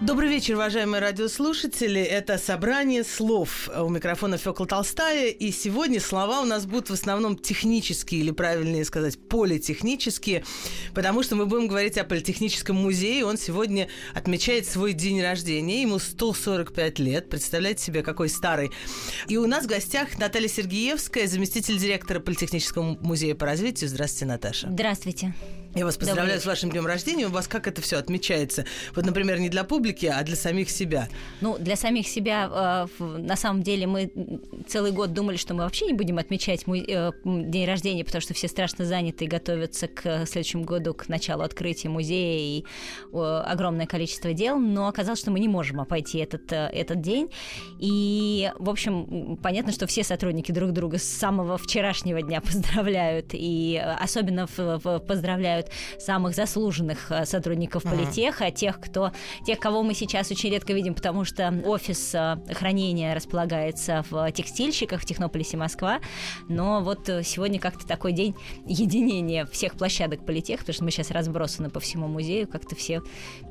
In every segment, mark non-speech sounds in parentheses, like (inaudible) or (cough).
Добрый вечер, уважаемые радиослушатели. Это собрание слов. У микрофона Фёкла Толстая. И сегодня слова у нас будут в основном технические, или правильнее сказать, политехнические, потому что мы будем говорить о Политехническом музее. Он сегодня отмечает свой день рождения. Ему 145 лет. Представляете себе, какой старый. И у нас в гостях Наталья Сергеевская, заместитель директора Политехнического музея по развитию. Здравствуйте, Наташа. Здравствуйте. Я вас поздравляю с вашим днем рождения. У вас как это все отмечается? Вот, например, не для публики, а для самих себя. Ну, для самих себя, э, на самом деле, мы целый год думали, что мы вообще не будем отмечать мой, э, день рождения, потому что все страшно заняты и готовятся к следующему году, к началу открытия музея и э, огромное количество дел. Но оказалось, что мы не можем обойти этот, э, этот день. И, в общем, понятно, что все сотрудники друг друга с самого вчерашнего дня (laughs) поздравляют. И э, особенно в, в, поздравляют награждают самых заслуженных э, сотрудников политеха, тех, кто, тех, кого мы сейчас очень редко видим, потому что офис э, хранения располагается в текстильщиках в Технополисе Москва. Но вот э, сегодня как-то такой день единения всех площадок политех, потому что мы сейчас разбросаны по всему музею, как-то все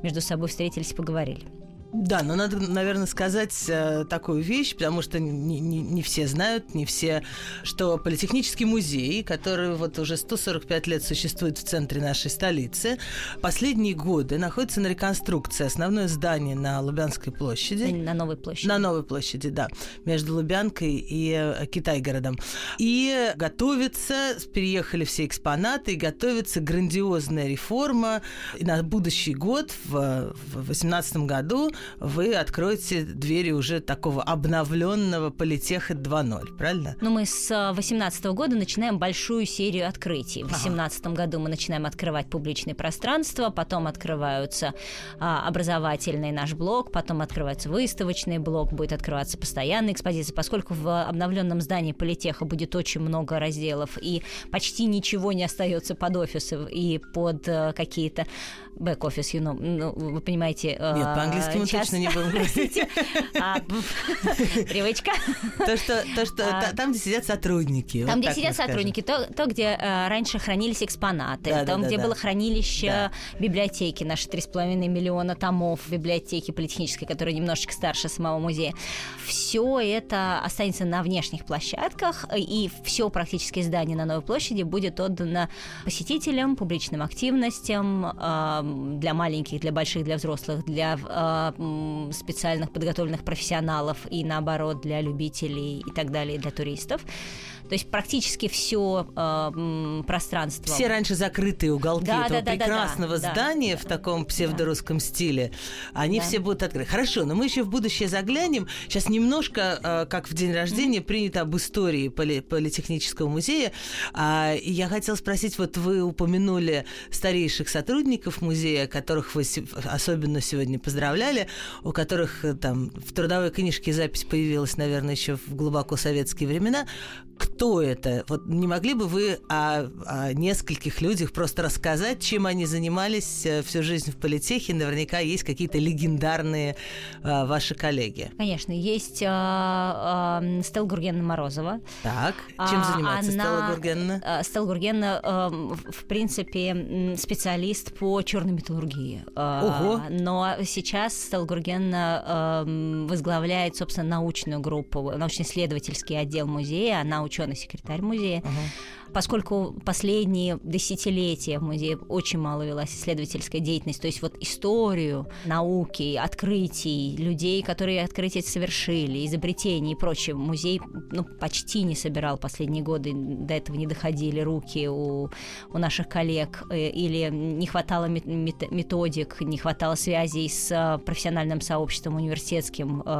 между собой встретились поговорили. Да, но надо, наверное, сказать э, такую вещь, потому что не, не, не все знают, не все, что Политехнический музей, который вот уже 145 лет существует в центре нашей столицы, последние годы находится на реконструкции. Основное здание на Лубянской площади. На Новой площади. На Новой площади, да. Между Лубянкой и э, Китай-городом. И готовится, переехали все экспонаты, и готовится грандиозная реформа. И на будущий год, в 2018 году, вы откроете двери уже такого обновленного политеха 2.0, правильно? Ну, мы с 2018 года начинаем большую серию открытий. В 2018 ага. году мы начинаем открывать публичные пространства, потом открываются а, образовательный наш блок, потом открывается выставочный блок, будет открываться постоянная экспозиция, поскольку в обновленном здании политеха будет очень много разделов и почти ничего не остается под офисы и под а, какие-то бэк-офис, you know, ну, вы понимаете... Нет, по-английски мы точно не будем говорить. (laughs) А, (laughs) привычка. То, что, то, что а, там, где сидят сотрудники. Там, где сидят сотрудники, то, где э, раньше хранились экспонаты, там, где было хранилище библиотеки, наши 3,5 миллиона томов библиотеки политехнической, которая немножечко старше самого музея. Все это останется на внешних площадках, и все практически здание на Новой площади будет отдано посетителям, публичным активностям, для маленьких, для больших, для взрослых, для э, специальных подготовленных профессионалов и наоборот для любителей и так далее, для туристов. То есть практически все э, пространство. Все раньше закрытые уголки да, этого да, прекрасного да, да, здания да, в таком псевдорусском да. стиле, они да. все будут открыты. Хорошо, но мы еще в будущее заглянем. Сейчас немножко, э, как в день рождения, mm-hmm. принято об истории поли- Политехнического музея. А, и я хотела спросить, вот вы упомянули старейших сотрудников музея, которых вы особенно сегодня поздравляли, у которых э, там в трудовой книжке запись появилась, наверное, еще в глубоко советские времена кто это? Вот не могли бы вы о, о нескольких людях просто рассказать, чем они занимались э, всю жизнь в политехе? Наверняка есть какие-то легендарные а, ваши коллеги. Конечно, есть а, а, Стелла Гургенна Морозова. Так, чем занимается Она, Стелла Гургенна? Стелла Гургенна, а, в принципе, специалист по черной металлургии. Ого. Но сейчас Стелла Гургенна а, возглавляет, собственно, научную группу, научно-исследовательский отдел музея. Она ученый секретарь музея. Uh-huh поскольку последние десятилетия в музее очень мало велась исследовательская деятельность, то есть вот историю науки, открытий, людей, которые открытия совершили, изобретений и прочее, музей ну, почти не собирал последние годы, до этого не доходили руки у, у наших коллег, э, или не хватало методик, не хватало связей с э, профессиональным сообществом университетским, э,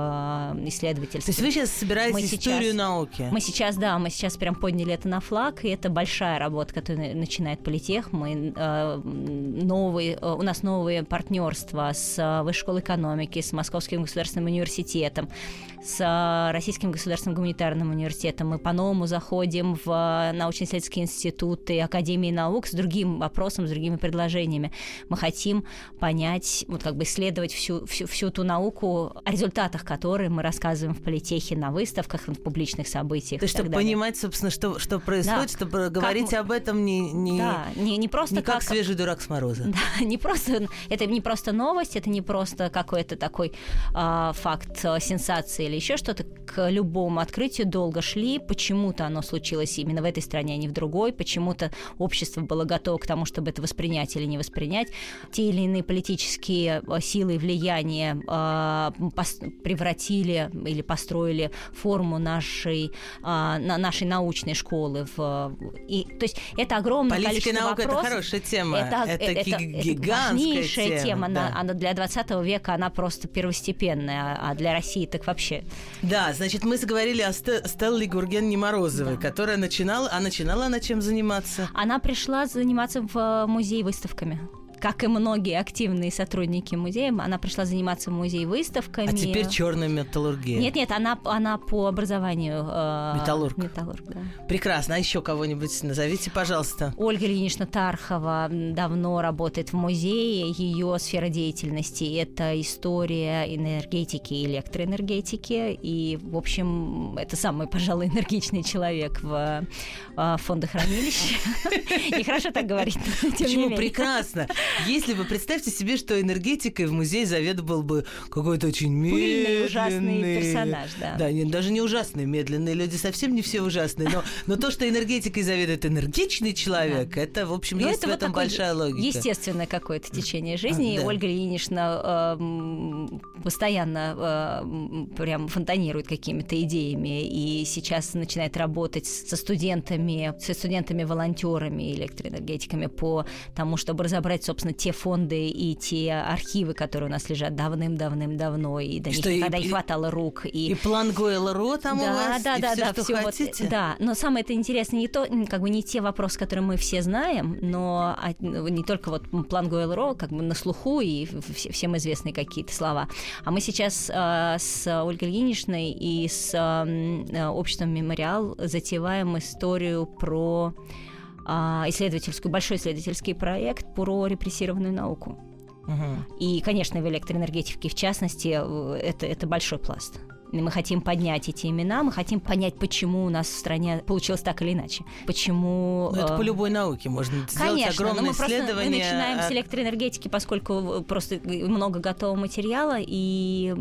исследовательским. То есть вы сейчас собираете мы историю сейчас, науки? Мы сейчас, да, мы сейчас прям подняли это на флаг, и это большая работа, которая начинает политех. Мы э, новые, э, у нас новые партнерства с э, Высшей школой экономики, с Московским государственным университетом, с Российским государственным гуманитарным университетом. Мы по-новому заходим в научно-исследовательские институты, академии наук с другим вопросом, с другими предложениями. Мы хотим понять, вот как бы исследовать всю, всю, всю ту науку, о результатах которой мы рассказываем в политехе на выставках, в публичных событиях. То есть, чтобы далее. понимать, собственно, что, что происходит, да. чтобы говорить мы... об этом не, не, да, не, не просто не как, как свежий дурак с мороза. (laughs) Да, не просто, это не просто новость, это не просто какой-то такой а, факт сенсации или еще что-то. К любому открытию долго шли, почему-то оно случилось именно в этой стране, а не в другой, почему-то общество было готово к тому, чтобы это воспринять или не воспринять. Те или иные политические а, силы и влияния а, превратили или построили форму нашей, а, нашей научной школы. В, и, то есть это огромное Политика количество наука вопросов. это хорошая тема. Это, это, это, это гигантская важнейшая тема. тема. Да. Она, она для 20 века она просто первостепенная, а для России так вообще. Да, значит, мы заговорили о Стелле Гурген Неморозовой, да. которая начинала, а начинала она чем заниматься? Она пришла заниматься в музей выставками как и многие активные сотрудники музея, она пришла заниматься в музей выставками. А теперь черная металлургия. Нет, нет, она, она по образованию э, металлург. Металлург, да. Прекрасно. А еще кого-нибудь назовите, пожалуйста. Ольга Ильинична Тархова давно работает в музее. Ее сфера деятельности это история энергетики и электроэнергетики. И, в общем, это самый, пожалуй, энергичный человек в э, фондохранилище. Нехорошо (laughs) так говорить. Почему? Прекрасно. Если бы, представьте себе, что энергетикой в музей заведовал бы какой-то очень медленный... Пыльный, ужасный персонаж, да. Да, не, даже не ужасный, медленные люди совсем не все ужасные, но, но то, что энергетикой заведует энергичный человек, да. это, в общем, но ну, есть в этом вот большая логика. Естественное какое-то течение жизни. А, да. Ольга Ильинична э, постоянно э, прям фонтанирует какими-то идеями и сейчас начинает работать со студентами, со студентами-волонтерами, электроэнергетиками по тому, чтобы разобрать, собственно, собственно, те фонды и те архивы, которые у нас лежат давным-давным-давно, и до что них и, не хватало рук. И, и план Гойл-Ро там да, у вас, да, и да, все, да, что все хотите. Вот, да, но самое это интересное не то, как бы не те вопросы, которые мы все знаем, но ну, не только вот план Гойл-Ро, как бы на слуху и всем известные какие-то слова. А мы сейчас э, с Ольгой Ильиничной и с э, обществом «Мемориал» затеваем историю про а, исследовательскую, большой исследовательский проект про репрессированную науку. Угу. И, конечно, в электроэнергетике в частности э, это, это большой пласт. Мы хотим поднять эти имена, мы хотим понять, почему у нас в стране получилось так или иначе. Почему... Ну, это по э, любой науке можно Конечно, сделать огромное мы исследование. Просто, мы начинаем от... с электроэнергетики, поскольку просто много готового материала, и,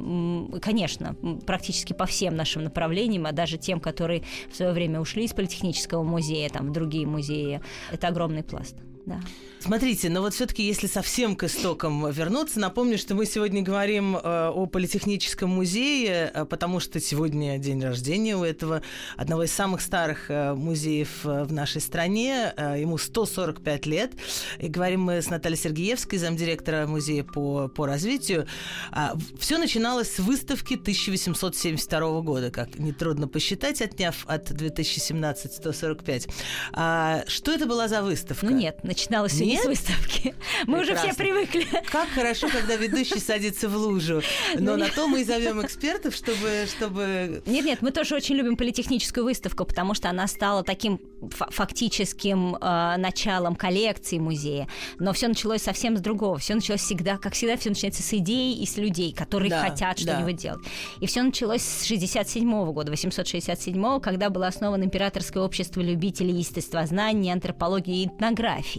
конечно, практически по всем нашим направлениям, а даже тем, которые в свое время ушли из Политехнического музея, там, в другие музеи, это огромный пласт. Да. Смотрите, но вот все-таки, если совсем к истокам вернуться, напомню, что мы сегодня говорим э, о Политехническом музее, э, потому что сегодня день рождения у этого одного из самых старых э, музеев э, в нашей стране. Э, ему 145 лет. И говорим мы с Натальей Сергеевской, замдиректора музея по, по развитию. А, все начиналось с выставки 1872 года, как нетрудно посчитать, отняв от 2017 145. А, что это была за выставка? Ну нет, начиналось все нет? с выставки. Мы Прекрасно. уже все привыкли. Как хорошо, когда ведущий садится в лужу. Но на то мы и зовем экспертов, чтобы, чтобы... Нет, нет, мы тоже очень любим политехническую выставку, потому что она стала таким фактическим э, началом коллекции музея. Но все началось совсем с другого. Все началось всегда, как всегда, все начинается с идей и с людей, которые да, хотят что-нибудь делать. И все началось с 67 года, 867 когда было основано Императорское общество любителей естествознания, антропологии и этнографии.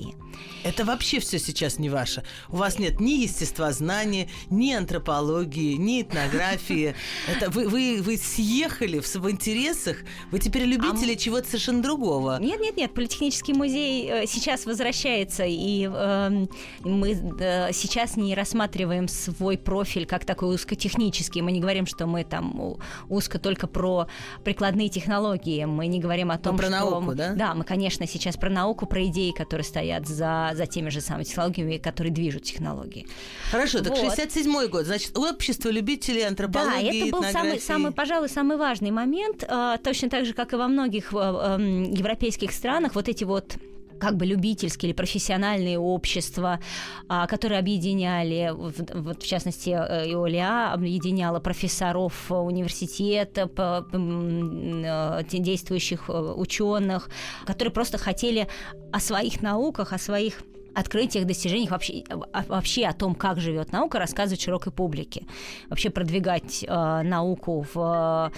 Это вообще все сейчас не ваше. У вас нет ни естествознания, ни антропологии, ни этнографии. (laughs) Это вы, вы, вы съехали в, в интересах. Вы теперь любители а чего-то совершенно другого. Нет, нет, нет. Политехнический музей э, сейчас возвращается, и э, мы э, сейчас не рассматриваем свой профиль как такой узкотехнический. Мы не говорим, что мы там узко только про прикладные технологии. Мы не говорим о том, про что... науку, да? Да, мы, конечно, сейчас про науку, про идеи, которые стоят за, за теми же самыми технологиями, которые движут технологии. Хорошо, так вот. 67-й год. Значит, общество любителей антропологии, Да, это был самый, самый, пожалуй, самый важный момент. А, точно так же, как и во многих а, европейских странах, вот эти вот как бы любительские или профессиональные общества, а, которые объединяли, вот в частности, э, Иолиа объединяла профессоров университета, э, действующих э, ученых, которые просто хотели о своих науках, о своих открытиях, достижениях, вообще, вообще о том, как живет наука, рассказывать широкой публике. Вообще продвигать э, науку в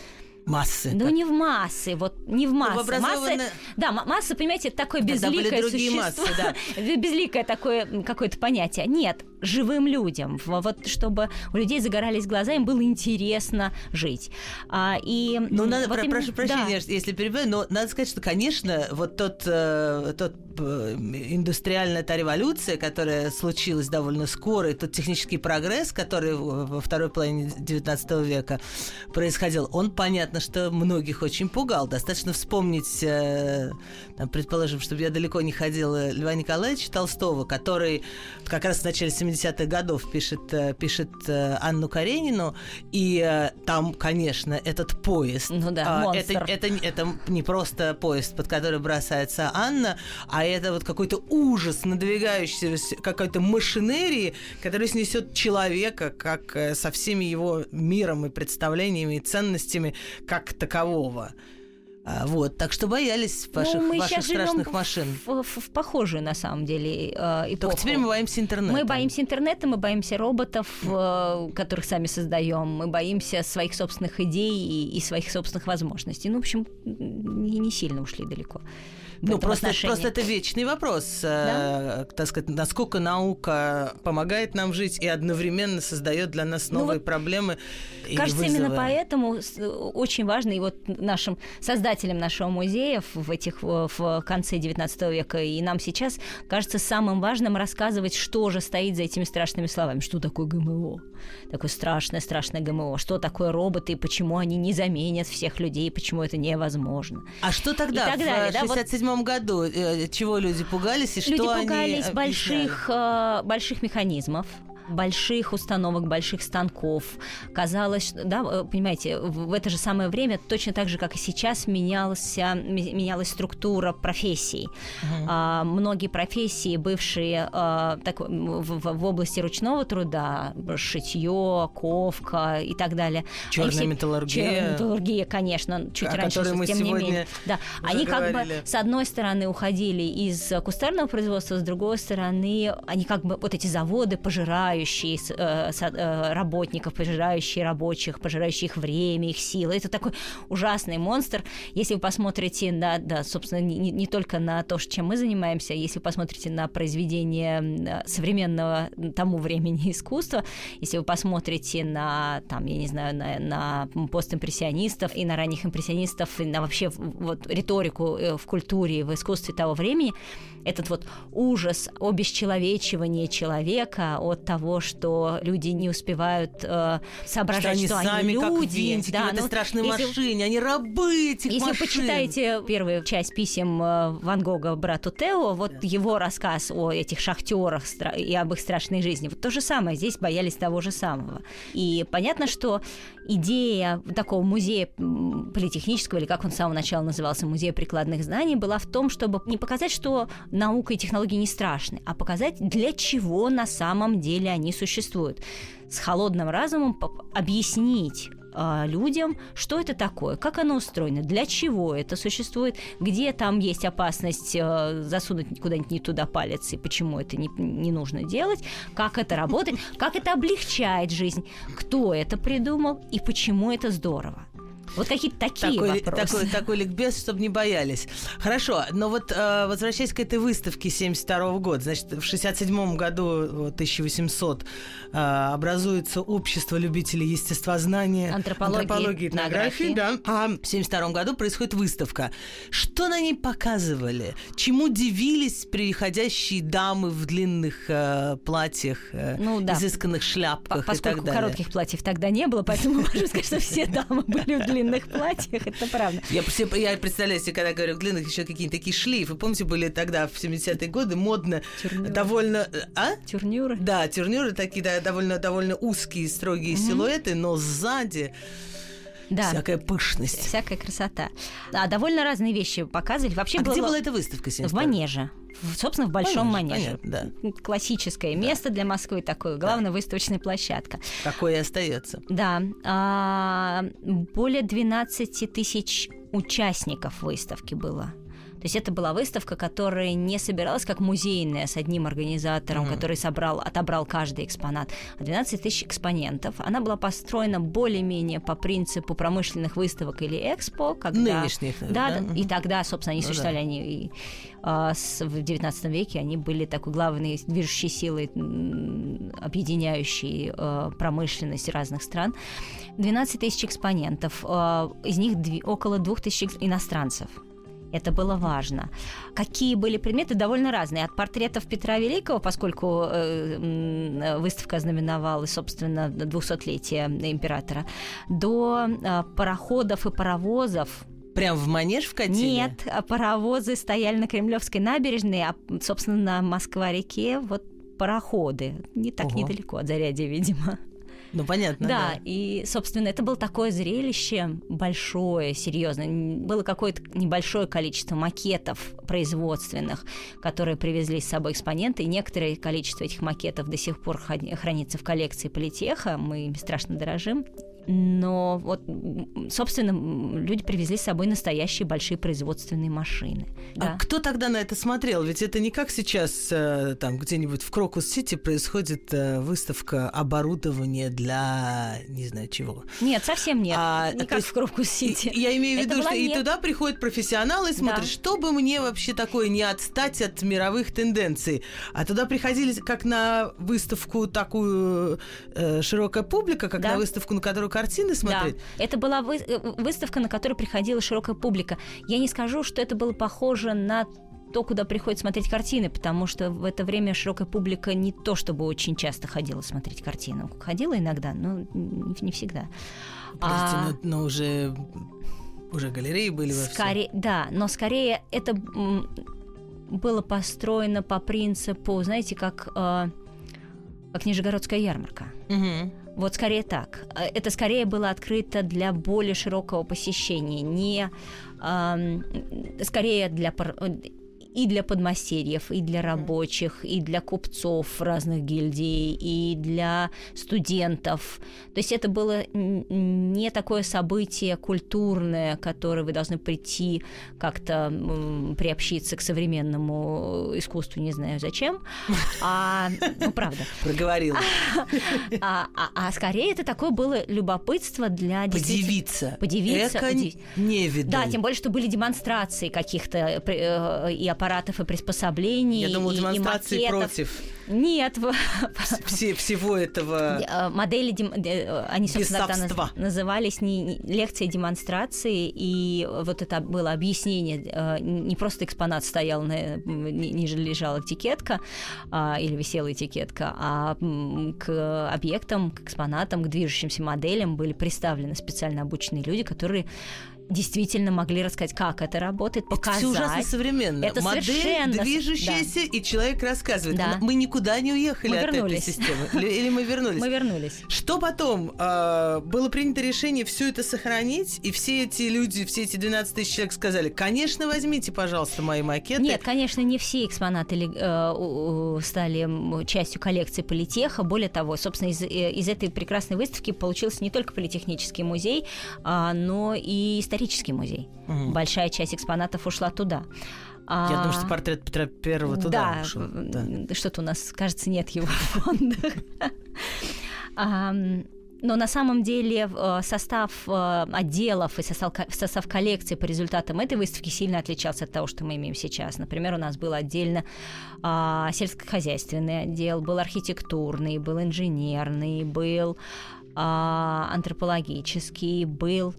Массы. Ну, так. не в массы, вот не в массы. Ну, в образованно... масса, да, масса, понимаете, это такое безликое существо. Массы, да. (laughs) безликое такое какое-то понятие. Нет, живым людям, вот чтобы у людей загорались глаза, им было интересно жить. А, и ну, надо, вот про, именно, прошу прощения, да. если перебиваю, но надо сказать, что, конечно, вот тот, э, тот э, индустриальная та революция, которая случилась довольно скоро, и тот технический прогресс, который во второй половине XIX века происходил, он, понятно, что многих очень пугал. Достаточно вспомнить, э, предположим, чтобы я далеко не ходила, Льва Николаевича Толстого, который как раз в начале 70 70-х годов пишет, э, пишет э, Анну Каренину, и э, там, конечно, этот поезд. Ну да, а, это, это, это не просто поезд, под который бросается Анна, а это вот какой-то ужас надвигающийся, какой-то машинерии, который снесет человека, как со всеми его миром и представлениями и ценностями как такового. А, вот, так что боялись ну, ваших, ну, мы ваших страшных в, машин. В, в, в похожую, на самом деле, э, эпоху. Только теперь мы боимся интернета. Мы боимся интернета, мы боимся роботов, э, которых сами создаем, мы боимся своих собственных идей и, и своих собственных возможностей. Ну, в общем, не, не сильно ушли далеко. Ну, просто, просто это вечный вопрос, да? э, так сказать, насколько наука помогает нам жить и одновременно создает для нас ну новые ну, вот, проблемы. Кажется, именно поэтому очень важно, и вот нашим создателям нашего музея в этих в конце 19 века и нам сейчас кажется самым важным рассказывать, что же стоит за этими страшными словами, что такое ГМО, такое страшное, страшное ГМО, что такое роботы, и почему они не заменят всех людей, почему это невозможно. А что тогда, и так далее, в 67 да, году э, чего люди пугались и люди что они пугались больших, э, больших механизмов больших установок, больших станков. Казалось, да, э, понимаете, в это же самое время, точно так же, как и сейчас, менялся, менялась структура профессий. Uh-huh. А, многие профессии, бывшие а, так, в, в области ручного труда, шитье, ковка и так далее. Черная металлургия. Черная металлургия, конечно, чуть о раньше, мы тем не менее. Да. Они как бы, с одной стороны, уходили из кустарного производства, с другой стороны, они как бы, вот эти заводы пожирают пожирающие э, э, работников, пожирающие рабочих, пожирающие их время, их силы. Это такой ужасный монстр. Если вы посмотрите на, да, собственно, не, не только на то, чем мы занимаемся, если вы посмотрите на произведение современного тому времени искусства, если вы посмотрите на, там, я не знаю, на, на постимпрессионистов и на ранних импрессионистов, и на вообще вот риторику э, в культуре, в искусстве того времени, этот вот ужас, обесчеловечивание человека от того, что люди не успевают э, соображать, что, что они, сами люди. Как винтики да, в этой ну, страшной если, машине, они рабы этих Если машин. вы почитаете первую часть писем э, Ван Гога брату Тео, вот да. его рассказ о этих шахтерах и об их страшной жизни, вот то же самое, здесь боялись того же самого. И понятно, что идея такого музея политехнического, или как он с самого начала назывался, музея прикладных знаний, была в том, чтобы не показать, что наука и технологии не страшны, а показать, для чего на самом деле они существуют. С холодным разумом объяснить а, людям, что это такое, как оно устроено, для чего это существует, где там есть опасность э, засунуть куда-нибудь не туда палец и почему это не, не нужно делать, как это работает, как это облегчает жизнь, кто это придумал и почему это здорово. Вот какие-то такие такой, вопросы. Такой, такой ликбез, чтобы не боялись. Хорошо, но вот э, возвращаясь к этой выставке 72 года, значит, в 67 году, 1800, э, образуется общество любителей естествознания, антропологии, антропологии этнографии, да. А в 72 году происходит выставка. Что на ней показывали? Чему дивились приходящие дамы в длинных э, платьях, э, ну, да. изысканных шляпках По- и так далее? коротких платьев тогда не было, поэтому (laughs) можно сказать, что все дамы были в длинных платьях, это правда. Я, я представляю себе, когда говорю длинных, еще какие-то такие шлейфы. Помните, были тогда в 70-е годы модно, довольно... А? Тюрнюры. Да, тюрнюры такие, да, довольно, довольно узкие, строгие угу. силуэты, но сзади да. всякая пышность. Всякая красота. А довольно разные вещи показывали. Вообще а было... где была эта выставка? В Манеже. Собственно, в Большом Манеже. Понятно, да. Классическое да. место для Москвы такое, главная да. выставочная площадка. Такое и остается. Да. А, более 12 тысяч участников выставки было. То есть это была выставка, которая не собиралась как музейная с одним организатором, mm-hmm. который собрал, отобрал каждый экспонат, а 12 тысяч экспонентов. Она была построена более-менее по принципу промышленных выставок или экспо. Когда... Нынешних. Да, да. Mm-hmm. и тогда, собственно, они ну, существовали, да. они и, а, с, в 19 веке, они были такой главной движущей силой, объединяющей а, промышленность разных стран. 12 тысяч экспонентов, а, из них дв- около 2 тысяч иностранцев. Это было важно. Какие были предметы? Довольно разные. От портретов Петра Великого, поскольку э, выставка знаменовала, собственно, 200-летие императора, до э, пароходов и паровозов, Прям в манеж вкатили? Нет, а паровозы стояли на Кремлевской набережной, а, собственно, на Москва-реке вот пароходы. Не так Ого. недалеко от Зарядья, видимо. Ну, понятно. Да, да, и, собственно, это было такое зрелище большое, серьезное. Было какое-то небольшое количество макетов производственных, которые привезли с собой экспоненты, и некоторое количество этих макетов до сих пор хранится в коллекции Политеха. Мы ими страшно дорожим. Но вот, собственно, люди привезли с собой настоящие большие производственные машины. А да. кто тогда на это смотрел? Ведь это не как сейчас э, там где-нибудь в Крокус-Сити происходит э, выставка оборудования для не знаю чего. Нет, совсем нет. А, не как есть, в Крокус-Сити. Я имею в виду, что нет. и туда приходят профессионалы и смотрят, да. что бы мне вообще такое не отстать от мировых тенденций. А туда приходили как на выставку такую э, широкая публика, как да. на выставку, на которую картины смотреть? Да, это была вы, э, выставка, на которой приходила широкая публика. Я не скажу, что это было похоже на то, куда приходят смотреть картины, потому что в это время широкая публика не то чтобы очень часто ходила смотреть картину. Ходила иногда, но не, не всегда. Простите, а... но, но уже, уже галереи были во скорее, Да, но скорее это было построено по принципу, знаете, как, э, как Нижегородская ярмарка. Угу. Вот скорее так. Э, это скорее было открыто для более широкого посещения, не э, скорее для и для подмастерьев, и для рабочих, и для купцов разных гильдий, и для студентов. То есть это было не такое событие культурное, которое вы должны прийти как-то приобщиться к современному искусству, не знаю зачем, а, ну, правда. Проговорил. А, а, а скорее это такое было любопытство для... Подивиться. Подивиться. Эко не видно. Да, тем более, что были демонстрации каких-то э, и аппаратов и приспособлений. Я думал, и, демонстрации и против. Нет. Все, всего этого э, Модели, э, они, собственно, тогда назывались не лекции демонстрации, и вот это было объяснение. Э, не просто экспонат стоял, на, ниже лежала этикетка а, или висела этикетка, а к объектам, к экспонатам, к движущимся моделям были представлены специально обученные люди, которые действительно могли рассказать, как это работает, показать. Это все ужасно современно. Это Модель совершенно... движущаяся, да. и человек рассказывает. Да. Мы никуда не уехали мы от вернулись. этой системы. Или мы вернулись? Мы вернулись. Что потом? А, было принято решение все это сохранить, и все эти люди, все эти 12 тысяч человек сказали, конечно, возьмите, пожалуйста, мои макеты. Нет, конечно, не все экспонаты э, стали частью коллекции Политеха. Более того, собственно, из, э, из этой прекрасной выставки получился не только Политехнический музей, а, но и исторический музей. Угу. Большая часть экспонатов ушла туда. Я а, думаю, что портрет Петра Первого туда да, ушел. Да, что-то у нас, кажется, нет его в фондах. (laughs) Но на самом деле э, состав э, отделов и состав, состав коллекции по результатам этой выставки сильно отличался от того, что мы имеем сейчас. Например, у нас был отдельно а, сельскохозяйственный отдел, был архитектурный, был инженерный, был а, антропологический, был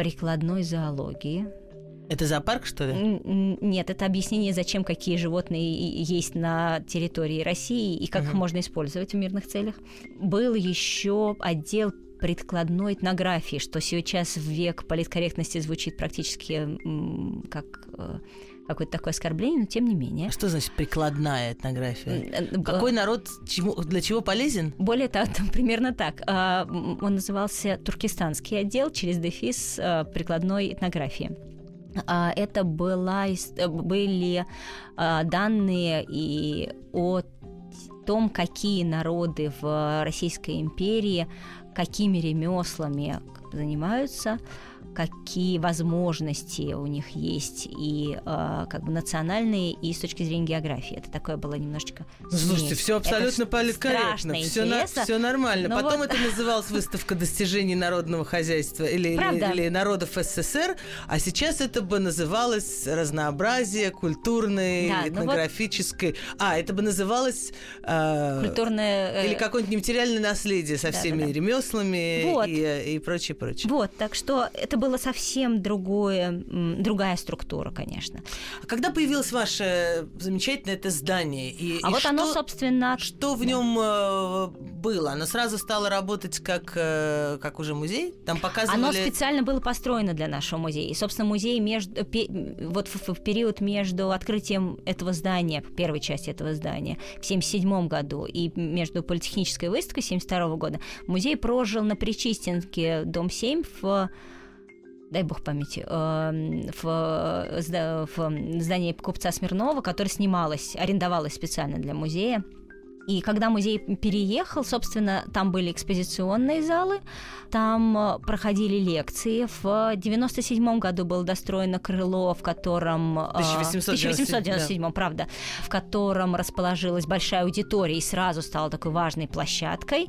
прикладной зоологии, это зоопарк, что ли? Нет, это объяснение, зачем какие животные есть на территории России и как угу. их можно использовать в мирных целях. Был еще отдел предкладной этнографии, что сейчас в век политкорректности звучит практически как э, какое-то такое оскорбление, но тем не менее. Что значит прикладная этнография? Э, Какой народ чему, для чего полезен? Более того, (laughs) примерно так. А, он назывался Туркестанский отдел через дефис э, прикладной этнографии. А, это была, были а, данные и о том, какие народы в Российской империи какими ремеслами занимаются, какие возможности у них есть и э, как бы национальные, и с точки зрения географии. Это такое было немножечко... Ну, слушайте, все абсолютно политкорректно, все, на, все нормально. Но Потом вот... это называлась выставка достижений народного хозяйства или, или, или народов СССР, а сейчас это бы называлось разнообразие культурной, да, этнографической... Вот... А, это бы называлось... Э, Культурное... Или какое-нибудь нематериальное наследие со всеми да, да. ремеслами вот. и, и прочее, прочее. Вот, так что это было совсем другое, другая структура, конечно. А когда появилось ваше замечательное это здание? И, а и вот что, оно, собственно... Что в нем э, было? Оно сразу стало работать как, э, как уже музей? Там показывали... Оно специально было построено для нашего музея. И, собственно, музей между, вот в, в период между открытием этого здания, первой части этого здания, в 1977 году и между политехнической выставкой 1972 года, музей прожил на Причистенке, дом 7, в дай бог памяти, эм, в, в здании купца Смирнова, которое снималось, арендовалось специально для музея. И когда музей переехал, собственно, там были экспозиционные залы, там э, проходили лекции. В 97 году было достроено крыло, в котором... 1897, 1897 да. правда. В котором расположилась большая аудитория и сразу стала такой важной площадкой.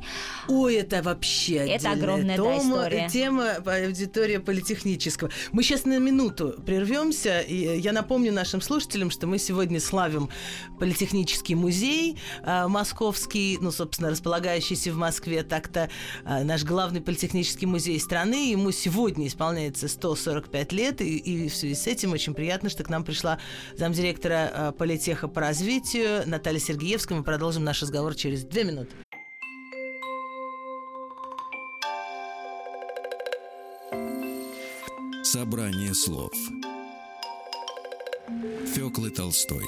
Ой, это вообще Это огромная тома, да, история. Тема аудитория политехнического. Мы сейчас на минуту прервемся. И я напомню нашим слушателям, что мы сегодня славим Политехнический музей э, московский, ну, собственно, располагающийся в Москве. Так-то э, наш главный политехнический технический музей страны. Ему сегодня исполняется 145 лет, и, и в связи с этим очень приятно, что к нам пришла замдиректора э, политеха по развитию Наталья Сергеевская. Мы продолжим наш разговор через две минуты. Собрание слов Фёклы Толстой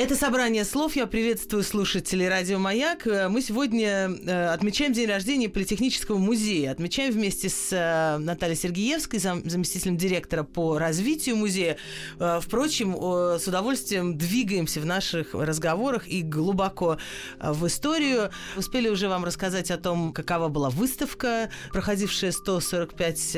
Это собрание слов. Я приветствую слушателей Радио Маяк. Э, мы сегодня э, отмечаем день рождения Политехнического музея. Отмечаем вместе с э, Натальей Сергеевской, заместителем директора по развитию музея. Впрочем, с удовольствием двигаемся в наших разговорах и глубоко в историю. Успели уже вам рассказать о том, какова была выставка, проходившая 145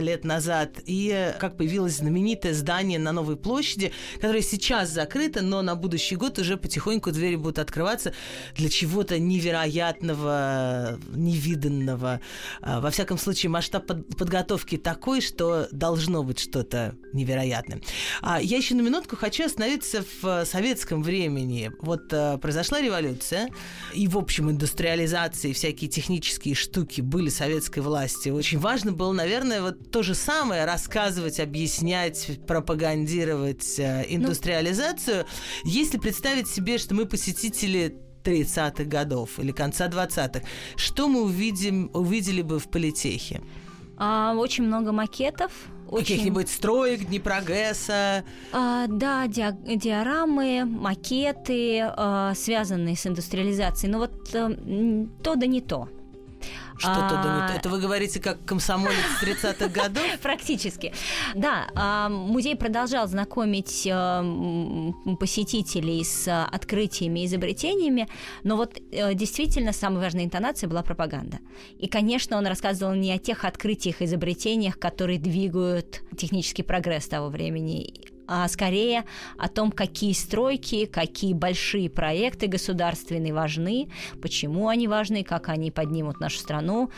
лет назад, и как появилось знаменитое здание на Новой площади, которое сейчас закрыто, но на будущий год уже потихоньку двери будут открываться для чего-то невероятного, невиданного. А, во всяком случае, масштаб подготовки такой, что должно быть что-то невероятное. А я еще на минутку хочу остановиться в советском времени. Вот а, произошла революция, и, в общем, индустриализация и всякие технические штуки были советской власти. Очень важно было, наверное, вот то же самое рассказывать, объяснять, пропагандировать э, ну, индустриализацию. Ну, если представить себе, что мы посетители 30-х годов или конца 20-х, что мы увидим, увидели бы в политехе? А, очень много макетов. Каких-нибудь строек, Днепрогэса? А, да, ди- диорамы, макеты, а, связанные с индустриализацией. Но вот а, то да не то. Что-то а... Это вы говорите как комсомолец 30-х годов? (laughs) Практически. Да, а, музей продолжал знакомить а, посетителей с открытиями и изобретениями, но вот э, действительно самой важной интонацией была пропаганда. И, конечно, он рассказывал не о тех открытиях и изобретениях, которые двигают технический прогресс того времени, а скорее о том, какие стройки, какие большие проекты государственные важны, почему они важны, как они поднимут нашу страну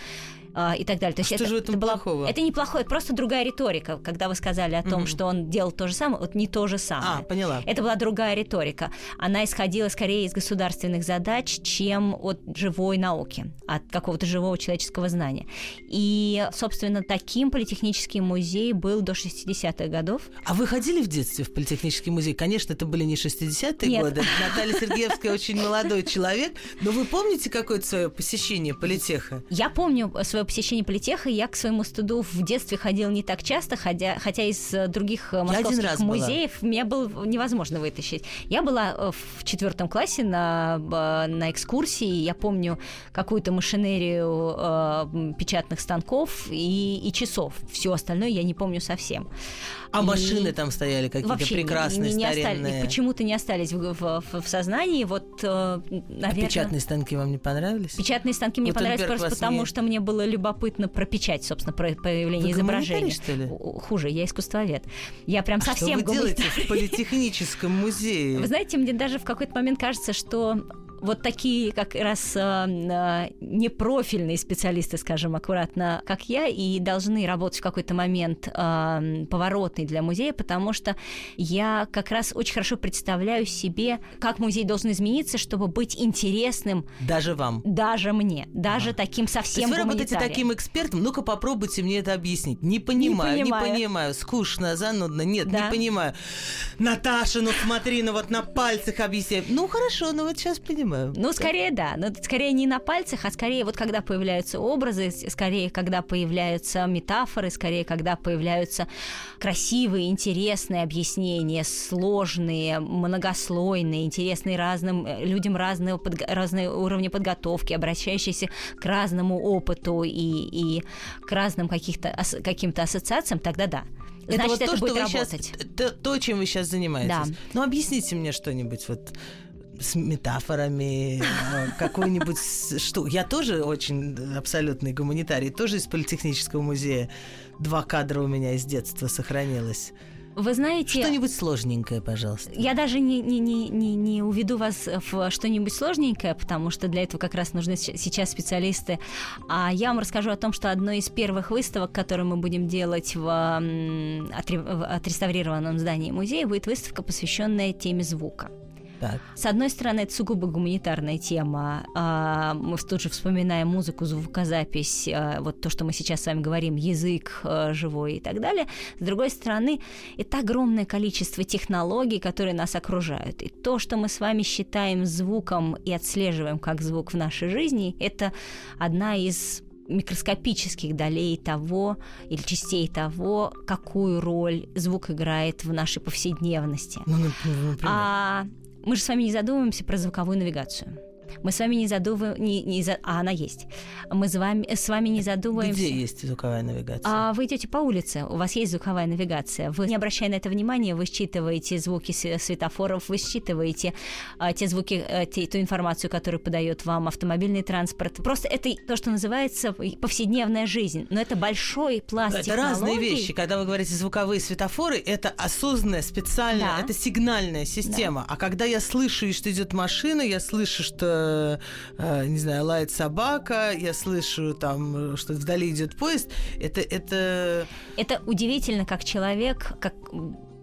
и так далее. То есть что это, же в этом это плохого? Была, это не плохое, это просто другая риторика. Когда вы сказали о том, mm-hmm. что он делал то же самое, вот не то же самое. А, поняла. Это была другая риторика. Она исходила скорее из государственных задач, чем от живой науки, от какого-то живого человеческого знания. И, собственно, таким политехнический музей был до 60-х годов. А вы ходили в детстве в политехнический музей? Конечно, это были не 60-е годы. (laughs) Наталья Сергеевская очень молодой человек. Но вы помните какое-то свое посещение политеха? Я помню свое посещение политеха я к своему студу в детстве ходила не так часто, хотя, хотя из э, других э, московских музеев была. меня было невозможно вытащить. Я была э, в четвертом классе на, на экскурсии, я помню какую-то машинерию э, печатных станков и, и часов. Все остальное я не помню совсем. А и... машины там стояли какие-то прекрасные, не, не старинные. Остались, почему-то не остались в, в, в, в сознании. Вот, наверное... А печатные станки вам не понравились? Печатные станки мне вот понравились просто потому, не... что мне было любопытно про печать, собственно, про появление вы изображения. что ли? Хуже, я искусствовед. Я прям а совсем что вы делаете в политехническом музее? Вы знаете, мне даже в какой-то момент кажется, что вот такие как раз э, э, непрофильные специалисты, скажем аккуратно, как я, и должны работать в какой-то момент э, поворотный для музея, потому что я как раз очень хорошо представляю себе, как музей должен измениться, чтобы быть интересным. Даже вам? Даже мне. Даже а. таким совсем То есть вы работаете таким экспертом? Ну-ка попробуйте мне это объяснить. Не понимаю, не понимаю, не понимаю. Скучно, занудно. Нет, да. не понимаю. Наташа, ну смотри, ну вот на пальцах объясняй. Ну хорошо, ну вот сейчас понимаю понимаю. Ну, скорее, да. Но скорее не на пальцах, а скорее вот когда появляются образы, скорее, когда появляются метафоры, скорее, когда появляются красивые, интересные объяснения, сложные, многослойные, интересные разным э, людям разные, под, разные уровни подготовки, обращающиеся к разному опыту и, и к разным каких-то, каким-то ассоциациям, тогда да. Значит, это вот то, это что будет вы работать. Сейчас, то, то, чем вы сейчас занимаетесь. Да. Ну, объясните мне что-нибудь вот с метафорами, э, (laughs) какую-нибудь штуку. Я тоже очень абсолютный гуманитарий, тоже из политехнического музея. Два кадра у меня из детства сохранилось. Вы знаете... Что-нибудь сложненькое, пожалуйста. Я даже не, не, не, не, не уведу вас в что-нибудь сложненькое, потому что для этого как раз нужны сейчас специалисты. А я вам расскажу о том, что одной из первых выставок, которую мы будем делать в, в отреставрированном здании музея, будет выставка, посвященная теме звука. Так. С одной стороны, это сугубо гуманитарная тема. А, мы тут же вспоминаем музыку, звукозапись, а, вот то, что мы сейчас с вами говорим, язык а, живой и так далее. С другой стороны, это огромное количество технологий, которые нас окружают. И то, что мы с вами считаем звуком и отслеживаем как звук в нашей жизни, это одна из микроскопических долей того или частей того, какую роль звук играет в нашей повседневности. Ну, например. А мы же с вами не задумываемся про звуковую навигацию. Мы с вами не задумываем, не, не за, а она есть. Мы с вами, с вами не задумываемся. Где есть звуковая навигация? А вы идете по улице, у вас есть звуковая навигация. Вы, не обращая на это внимания, вы считываете звуки светофоров, вы считываете а, те звуки, а, те, ту информацию, которую подает вам автомобильный транспорт. Просто это то, что называется повседневная жизнь. Но это большой пласт Это технологий. разные вещи. Когда вы говорите звуковые светофоры, это осознанная, специальная, да. это сигнальная система. Да. А когда я слышу, что идет машина, я слышу, что э, не знаю, лает собака, я слышу там, что вдали идет поезд, это, это... Это удивительно, как человек, как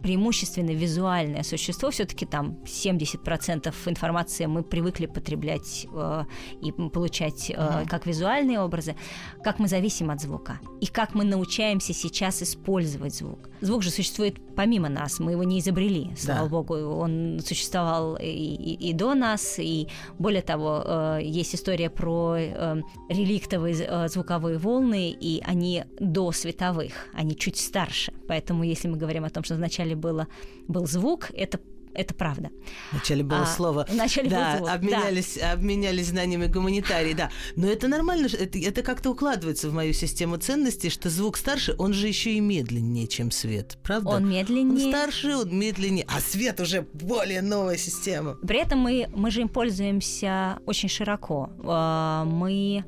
преимущественно визуальное существо, все-таки там 70% информации мы привыкли потреблять э, и получать э, uh-huh. как визуальные образы, как мы зависим от звука и как мы научаемся сейчас использовать звук. Звук же существует помимо нас, мы его не изобрели, слава да. богу, он существовал и, и, и до нас, и более того, э, есть история про э, реликтовые э, звуковые волны, и они до световых, они чуть старше, поэтому если мы говорим о том, что вначале вначале было, был звук, это это правда. Вначале было а, слово. Вначале да, был звук, обменялись, да. обменялись знаниями гуманитарии, да. Но это нормально, это, это как-то укладывается в мою систему ценностей, что звук старше, он же еще и медленнее, чем свет, правда? Он медленнее. Он старше, он медленнее, а свет уже более новая система. При этом мы, мы же им пользуемся очень широко. А, мы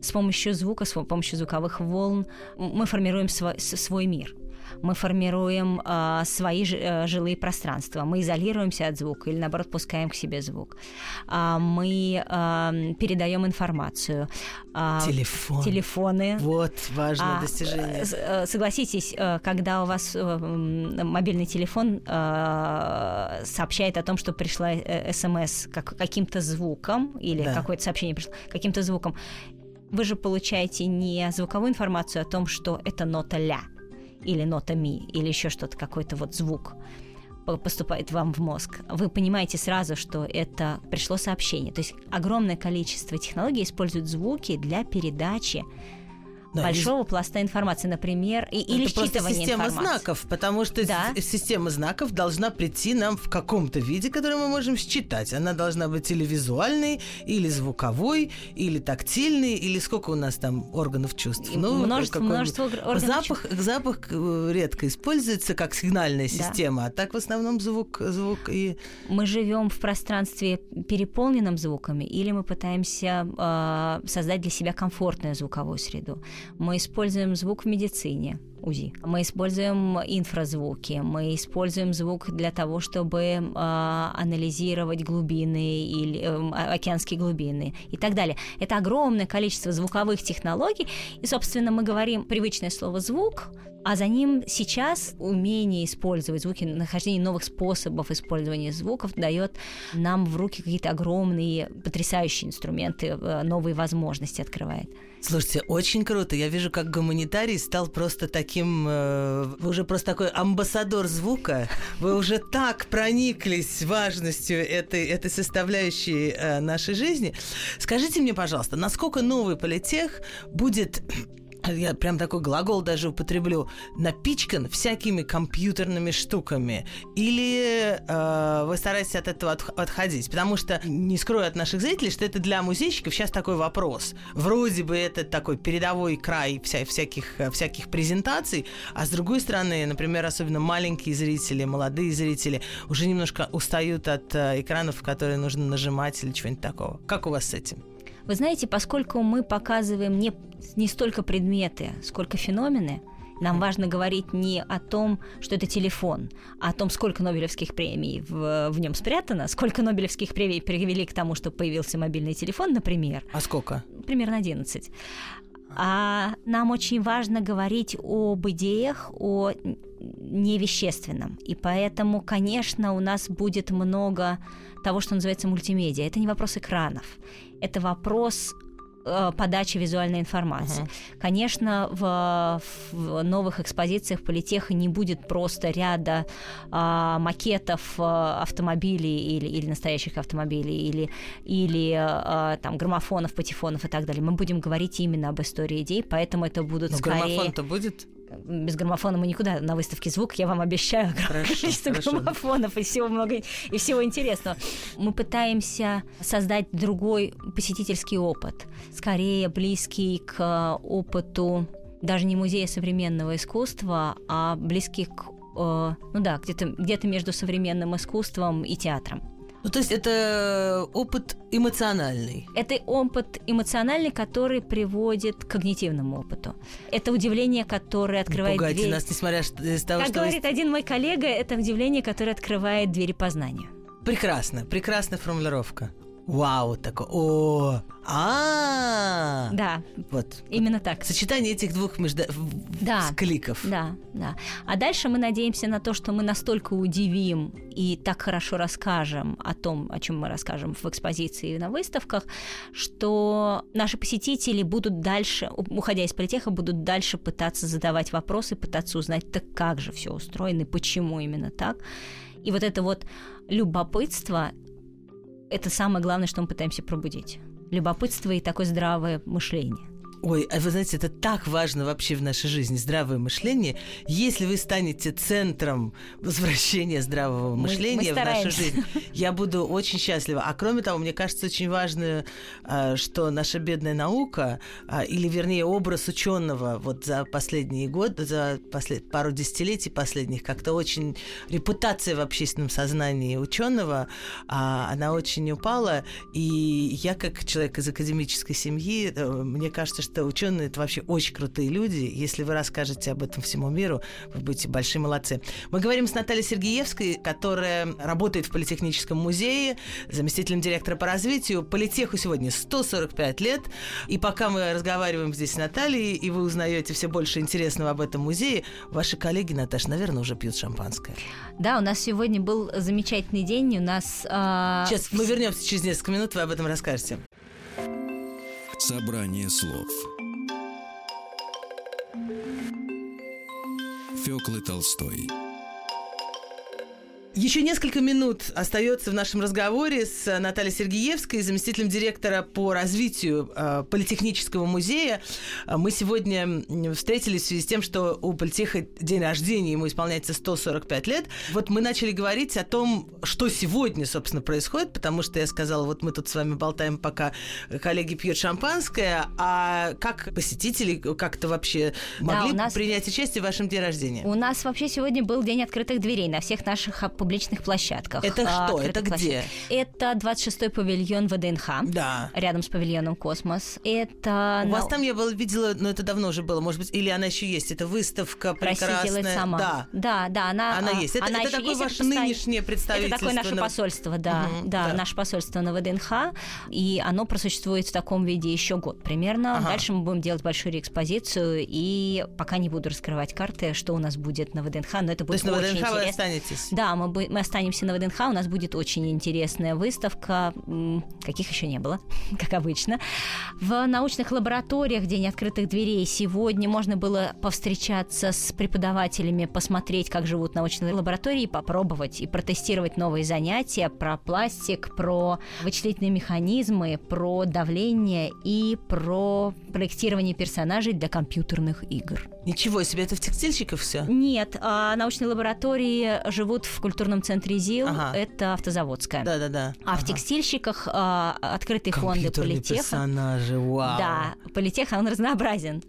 с помощью звука, с помощью звуковых волн мы формируем свой, свой мир. Мы формируем э, свои ж, э, жилые пространства, мы изолируемся от звука или наоборот пускаем к себе звук, э, мы э, передаем информацию. Э, Телефон. Телефоны. Вот важное а, достижение. Э, согласитесь, э, когда у вас э, мобильный телефон э, сообщает о том, что пришла э, смс как, каким-то звуком или да. какое-то сообщение пришло каким-то звуком, вы же получаете не звуковую информацию о том, что это нота ля или нота ми или еще что-то, какой-то вот звук поступает вам в мозг, вы понимаете сразу, что это пришло сообщение. То есть огромное количество технологий используют звуки для передачи да, большого из... пласта информации, например, и, или Это считывание система информации. знаков, потому что да. система знаков должна прийти нам в каком-то виде, который мы можем считать. Она должна быть или визуальной, или звуковой, или тактильной, или сколько у нас там органов чувств. Ну, множество, множество органов запах, чувств. Запах э, редко используется как сигнальная система, да. а так в основном звук, звук и... Мы живем в пространстве переполненном звуками, или мы пытаемся э, создать для себя комфортную звуковую среду. Мы используем звук в медицине, УЗИ. Мы используем инфразвуки, мы используем звук для того, чтобы э, анализировать глубины или э, океанские глубины и так далее. Это огромное количество звуковых технологий, и, собственно, мы говорим привычное слово звук, а за ним сейчас умение использовать звуки, нахождение новых способов использования звуков дает нам в руки какие-то огромные, потрясающие инструменты, э, новые возможности открывает. Слушайте, очень круто. Я вижу, как гуманитарий стал просто таким, э, вы уже просто такой амбассадор звука. Вы уже так прониклись важностью этой, этой составляющей э, нашей жизни. Скажите мне, пожалуйста, насколько новый политех будет я прям такой глагол даже употреблю, напичкан всякими компьютерными штуками? Или э, вы стараетесь от этого от, отходить? Потому что, не скрою от наших зрителей, что это для музейщиков сейчас такой вопрос. Вроде бы это такой передовой край вся, всяких, э, всяких презентаций, а с другой стороны, например, особенно маленькие зрители, молодые зрители уже немножко устают от э, экранов, которые нужно нажимать или чего-нибудь такого. Как у вас с этим? Вы знаете, поскольку мы показываем не, не столько предметы, сколько феномены, нам важно говорить не о том, что это телефон, а о том, сколько Нобелевских премий в, в нем спрятано, сколько Нобелевских премий привели к тому, что появился мобильный телефон, например. А сколько? Примерно 11. А нам очень важно говорить об идеях, о невещественном. И поэтому, конечно, у нас будет много того, что называется мультимедиа. Это не вопрос экранов, это вопрос э, подачи визуальной информации. Uh-huh. Конечно, в, в новых экспозициях политеха не будет просто ряда а, макетов а, автомобилей или, или настоящих автомобилей, или, или а, там граммофонов, патефонов и так далее. Мы будем говорить именно об истории идей, поэтому это будут Но скорее... граммофон-то будет? Без граммофона мы никуда на выставке звук, я вам обещаю (laughs) хорошо, количество хорошо. граммофонов и всего много и всего интересного. Мы пытаемся создать другой посетительский опыт, скорее близкий к опыту даже не музея современного искусства, а близкий к э, ну да, где-то где между современным искусством и театром. Ну, то есть это опыт эмоциональный. Это опыт эмоциональный, который приводит к когнитивному опыту. Это удивление, которое открывает не пугайте дверь. нас, несмотря из того, как что... говорит вы... один мой коллега, это удивление, которое открывает двери познания. Прекрасно, прекрасная формулировка. Вау, такой, о, а, да, вот, именно так. Сочетание этих двух между да, кликов. Да, да. А дальше мы надеемся на то, что мы настолько удивим и так хорошо расскажем о том, о чем мы расскажем в экспозиции и на выставках, что наши посетители будут дальше, уходя из политеха, будут дальше пытаться задавать вопросы, пытаться узнать, так как же все устроено и почему именно так. И вот это вот любопытство это самое главное, что мы пытаемся пробудить. Любопытство и такое здравое мышление. Ой, а вы знаете, это так важно вообще в нашей жизни, здравое мышление. Если вы станете центром возвращения здравого мышления мы, мы в нашу жизнь, я буду очень счастлива. А кроме того, мне кажется, очень важно, а, что наша бедная наука, а, или вернее образ ученого вот за последние годы, за послед... пару десятилетий последних, как-то очень репутация в общественном сознании ученого, а, она очень упала. И я, как человек из академической семьи, э, мне кажется, что ученые это вообще очень крутые люди. Если вы расскажете об этом всему миру, вы будете большие молодцы. Мы говорим с Натальей Сергеевской, которая работает в Политехническом музее, заместителем директора по развитию. Политеху сегодня 145 лет. И пока мы разговариваем здесь с Натальей, и вы узнаете все больше интересного об этом музее, ваши коллеги, Наташа, наверное, уже пьют шампанское. Да, у нас сегодня был замечательный день. У нас... А... Сейчас мы вернемся через несколько минут, вы об этом расскажете. Собрание слов. Фёклы Толстой еще несколько минут остается в нашем разговоре с Натальей Сергеевской, заместителем директора по развитию э, Политехнического музея. Мы сегодня встретились в связи с тем, что у Политеха день рождения, ему исполняется 145 лет. Вот мы начали говорить о том, что сегодня, собственно, происходит, потому что я сказала, вот мы тут с вами болтаем, пока коллеги пьют шампанское, а как посетители как-то вообще могли да, нас... принять участие в вашем дне рождения? У нас вообще сегодня был день открытых дверей на всех наших публичных площадках. Это а, что? Это где? Это 26-й павильон ВДНХ. Да. Рядом с павильоном Космос. Это... У вас там я была, видела, но это давно уже было, может быть, или она еще есть. Это выставка прекрасная. Россия делает сама. Да. Да, да, она... Она есть. Это, она это такое есть, ваше это нынешнее представительство. Это такое наше на... посольство, да, угу, да, да, наше посольство на ВДНХ. И оно просуществует в таком виде еще год примерно. Ага. Дальше мы будем делать большую реэкспозицию, и пока не буду раскрывать карты, что у нас будет на ВДНХ, но это будет То есть очень на ВДНХ интересно. вы останетесь? Да, мы мы останемся на ВДНХ, у нас будет очень интересная выставка, каких еще не было, (laughs) как обычно. В научных лабораториях День открытых дверей сегодня можно было повстречаться с преподавателями, посмотреть, как живут научные лаборатории, попробовать и протестировать новые занятия про пластик, про вычислительные механизмы, про давление и про проектирование персонажей для компьютерных игр. Ничего себе, это в текстильщиках все? Нет, а научные лаборатории живут в культурном центре ЗИЛ, ага. это автозаводская. Да-да-да. А ага. в текстильщиках а, открытые фонды Политеха. персонажи, вау. Да, Политеха, он разнообразен.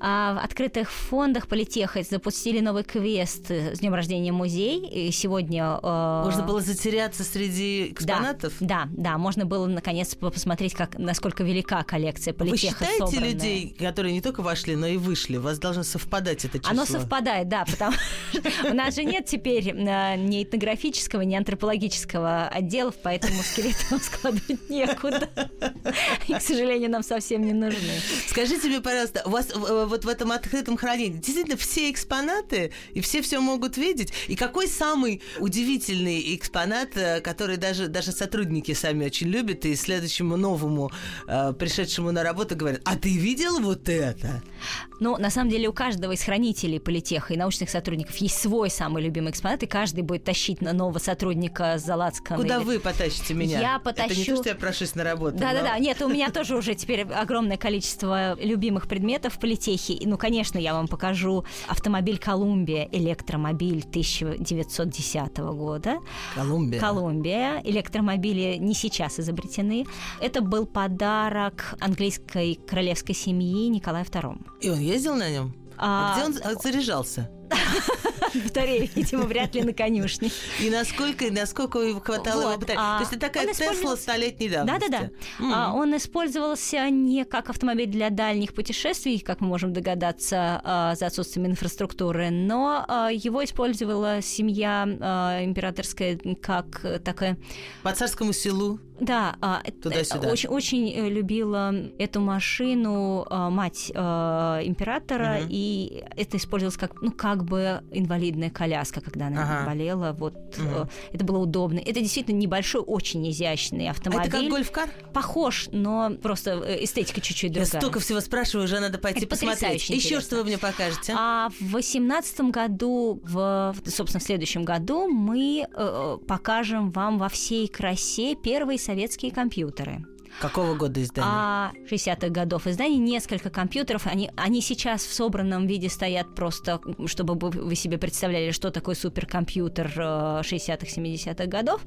А в открытых фондах Политеха запустили новый квест с днем рождения музей. И сегодня... Э... Можно было затеряться среди экспонатов? Да, да, да. Можно было наконец посмотреть, как, насколько велика коллекция Политеха Вы считаете собранная. людей, которые не только вошли, но и вышли? У вас должно совпадать это число. Оно совпадает, да, потому (laughs) что у нас же нет теперь э, этнографического, ни антропологического отделов, поэтому скелеты нам (laughs) складывать некуда. И, к сожалению, нам совсем не нужны. Скажите мне, пожалуйста, у вас вот в этом открытом хранении действительно все экспонаты, и все все могут видеть? И какой самый удивительный экспонат, э, который даже, даже сотрудники сами очень любят, и следующему новому, э, пришедшему на работу, говорят, а ты видел вот это? Ну, на самом деле, у каждого из хранителей политеха и научных сотрудников есть свой самый любимый экспонат, и каждый будет тащить на нового сотрудника за лацкан. Куда или... вы потащите меня? Я потащу... Это не то, что я прошусь на работу. Да-да-да, но... нет, у меня (laughs) тоже уже теперь огромное количество любимых предметов в политехе. Ну, конечно, я вам покажу автомобиль «Колумбия», электромобиль 1910 года. Колумбия. Колумбия. Электромобили не сейчас изобретены. Это был подарок английской королевской семьи Николая II. И он ездил на нем? А, а где он заряжался? (laughs) батареи, видимо, вряд ли на конюшне. И насколько, насколько хватало вот, его батареи? А, То есть это такая Тесла столетней давности? Да-да-да. А, он использовался не как автомобиль для дальних путешествий, как мы можем догадаться а, за отсутствием инфраструктуры, но а, его использовала семья а, императорская как такая... По царскому селу? Да, Туда-сюда. очень, очень э, любила эту машину мать императора, угу. и это использовалось как, ну, как бы инвалидная коляска, когда она ага. болела. Вот угу. это было удобно. Это действительно небольшой, очень изящный автомобиль. А это как гольфкар? Похож, но просто эстетика чуть-чуть другая. Я столько всего спрашиваю, уже надо пойти это посмотреть. Еще что вы мне покажете? А в восемнадцатом году, в, собственно, в следующем году мы э, покажем вам во всей красе первый советские компьютеры. Какого года издания? А 60-х годов издания. Несколько компьютеров. Они, они сейчас в собранном виде стоят просто, чтобы вы себе представляли, что такое суперкомпьютер 60-х, э, 70-х годов.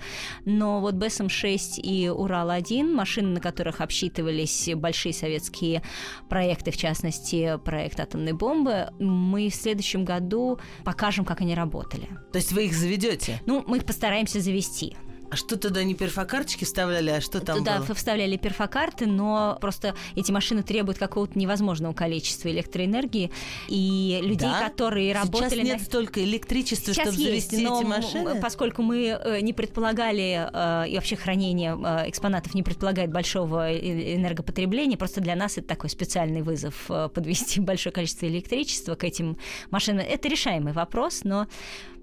Но вот БСМ-6 и Урал-1, машины, на которых обсчитывались большие советские проекты, в частности, проект атомной бомбы, мы в следующем году покажем, как они работали. То есть вы их заведете? Ну, мы их постараемся завести. А что туда не перфокарточки вставляли, а что там Туда было? вставляли перфокарты, но просто эти машины требуют какого-то невозможного количества электроэнергии, и людей, да? которые работали... Сейчас нет на... столько электричества, Сейчас чтобы есть, завести но эти машины? поскольку мы э, не предполагали, э, и вообще хранение э, экспонатов не предполагает большого энергопотребления, просто для нас это такой специальный вызов подвести (laughs) большое количество электричества к этим машинам. Это решаемый вопрос, но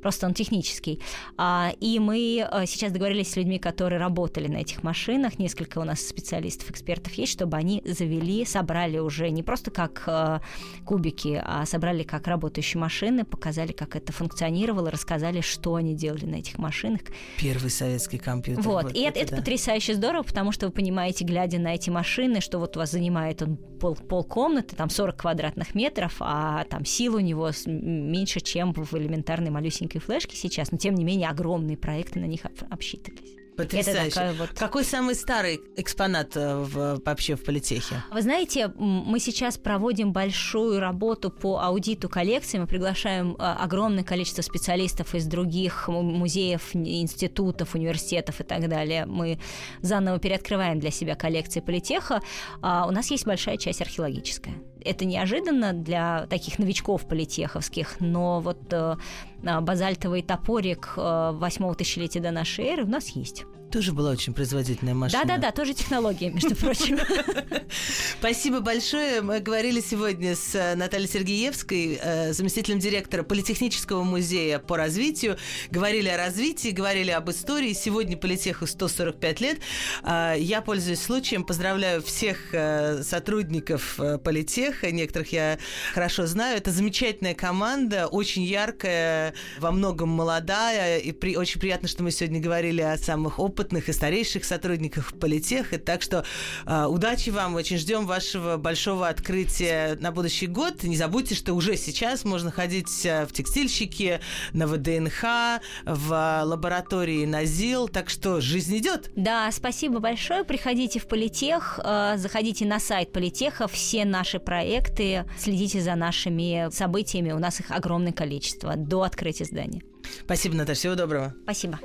просто он технический. А, и мы э, сейчас договорились с людьми, которые работали на этих машинах, несколько у нас специалистов, экспертов есть, чтобы они завели, собрали уже не просто как э, кубики, а собрали как работающие машины, показали, как это функционировало, рассказали, что они делали на этих машинах. Первый советский компьютер. Вот, вот и это, это да. потрясающе здорово, потому что вы понимаете, глядя на эти машины, что вот у вас занимает он пол, пол комнаты, там 40 квадратных метров, а там сил у него меньше, чем в элементарной малюсенькой маленькой флешки сейчас, но тем не менее огромные проекты на них обсчитывались. Потрясающе. Вот... Какой самый старый экспонат э, в, вообще в политехе? Вы знаете, мы сейчас проводим большую работу по аудиту коллекции. Мы приглашаем э, огромное количество специалистов из других музеев, институтов, университетов и так далее. Мы заново переоткрываем для себя коллекции политеха. А у нас есть большая часть археологическая это неожиданно для таких новичков политеховских, но вот э, базальтовый топорик э, восьмого тысячелетия до нашей эры у нас есть. Тоже была очень производительная машина. Да-да-да, тоже технология, между (laughs) прочим. (laughs) Спасибо большое. Мы говорили сегодня с э, Натальей Сергеевской, э, заместителем директора Политехнического музея по развитию. Говорили о развитии, говорили об истории. Сегодня Политеху 145 лет. А, я пользуюсь случаем, поздравляю всех э, сотрудников Политеха. Некоторых я хорошо знаю. Это замечательная команда, очень яркая, во многом молодая. И при... очень приятно, что мы сегодня говорили о самых опытных и старейших сотрудников политеха. Так что удачи вам, очень ждем вашего большого открытия на будущий год. Не забудьте, что уже сейчас можно ходить а, в текстильщики, на ВДНХ, в лаборатории НАЗИЛ. Так что жизнь идет. Да, спасибо большое. Приходите в политех, э, заходите на сайт политеха, все наши проекты, следите за нашими событиями. У нас их огромное количество до открытия здания. Спасибо, Наташа. Всего доброго. Спасибо.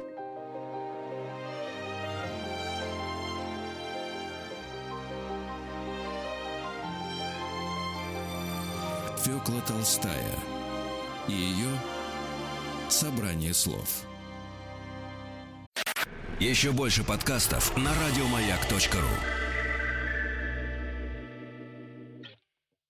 Фёкла Толстая и ее собрание слов. Еще больше подкастов на радиомаяк.ру